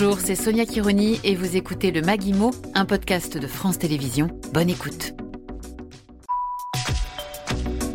Bonjour, c'est Sonia Kironi et vous écoutez le Maguimo, un podcast de France Télévisions. Bonne écoute.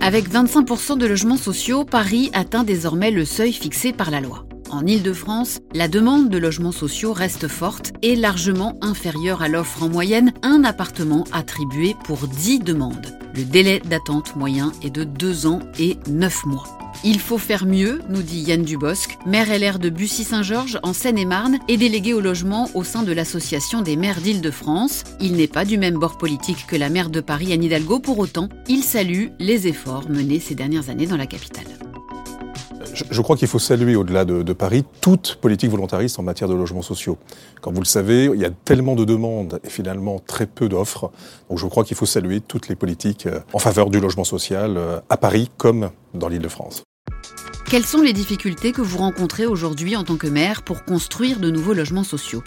Avec 25% de logements sociaux, Paris atteint désormais le seuil fixé par la loi. En Ile-de-France, la demande de logements sociaux reste forte et largement inférieure à l'offre en moyenne, un appartement attribué pour 10 demandes. Le délai d'attente moyen est de 2 ans et 9 mois. Il faut faire mieux, nous dit Yann Dubosc, maire LR de Bussy-Saint-Georges en Seine-et-Marne et délégué au logement au sein de l'Association des maires d'Île-de-France. Il n'est pas du même bord politique que la maire de Paris, Anne Hidalgo, pour autant, il salue les efforts menés ces dernières années dans la capitale. Je, crois qu'il faut saluer, au-delà de, Paris, toute politique volontariste en matière de logements sociaux. Comme vous le savez, il y a tellement de demandes et finalement très peu d'offres. Donc je crois qu'il faut saluer toutes les politiques euh, en faveur du logement social euh, à Paris comme dans l'île de France. Quelles sont les difficultés que vous rencontrez aujourd'hui en tant que maire pour construire de nouveaux logements sociaux?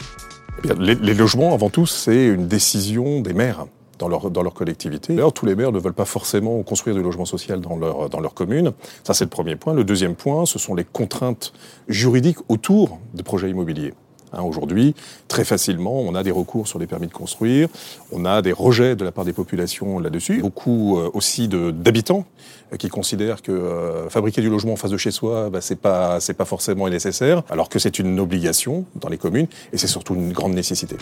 Eh les, logements, avant tout, c'est une décision des maires dans leur, dans leur collectivité. D'ailleurs, tous les maires ne veulent pas forcément construire du logement social dans leur, dans leur commune. Ça, c'est le premier point. Le deuxième point, ce sont les contraintes juridiques autour des projets immobiliers. Hein, Aujourd'hui, très facilement, on a des recours sur les permis de construire, on a des rejets de la part des populations là-dessus, beaucoup euh, aussi d'habitants euh, qui considèrent que euh, fabriquer du logement en face de chez soi, bah, c'est pas c'est pas forcément nécessaire, alors que c'est une obligation dans les communes et c'est surtout une grande nécessité.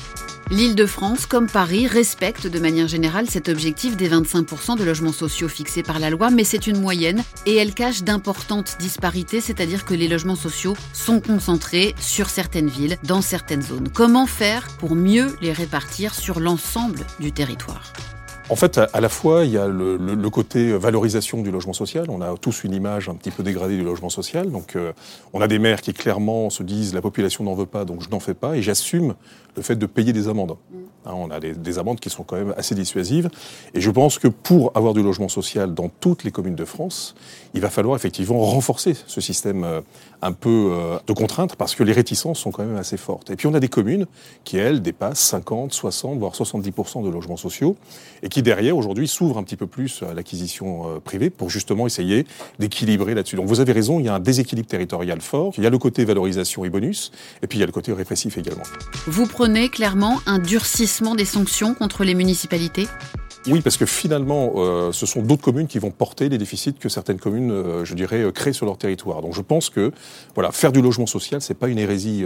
L'Île-de-France, comme Paris, respecte de manière générale cet objectif des 25% de logements sociaux fixés par la loi, mais c'est une moyenne et elle cache d'importantes disparités, c'est-à-dire que les logements sociaux sont concentrés sur certaines villes, dans certaines zones. Comment faire pour mieux les répartir sur l'ensemble du territoire? En fait, à la fois, il y a le, le, côté valorisation du logement social. On a tous une image un petit peu dégradée du logement social. Donc, euh, on a des maires qui clairement se disent la population n'en veut pas, donc je n'en fais pas, et j'assume le fait de payer des amendes. Mm. Hein, on a des, des, amendes qui sont quand même assez dissuasives. Et je pense que pour avoir du logement social dans toutes les communes de France, il va falloir effectivement renforcer ce système euh, un peu euh, de contraintes, parce que les réticences sont quand même assez fortes. Et puis, on a des communes qui, elles, dépassent 50, 60, voire 70% de logements sociaux, et qui derrière aujourd'hui s'ouvre un petit peu plus à l'acquisition euh, privée pour justement essayer d'équilibrer là-dessus. Donc vous avez raison, il y a un déséquilibre territorial fort. Il y a le côté valorisation et bonus, et puis il y a le côté répressif également. Vous prenez clairement un durcissement des sanctions contre les municipalités? Oui, parce que finalement, euh, ce sont d'autres communes qui vont porter les déficits que certaines communes, euh, je dirais, créent sur leur territoire. Donc je pense que voilà, faire du logement social, c'est pas une hérésie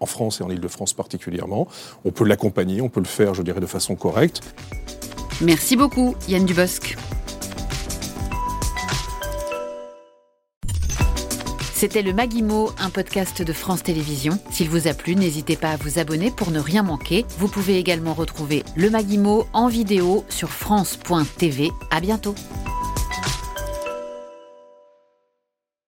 en France et en Ile-de-France particulièrement. On peut l'accompagner, on peut le faire, je dirais, de façon correcte. Merci beaucoup, Yann Dubosc. C'était le Maguimo, un podcast de France Télévisions. S'il vous a plu, n'hésitez pas à vous abonner pour ne rien manquer. Vous pouvez également retrouver le Maguimo en vidéo sur France.tv. À bientôt.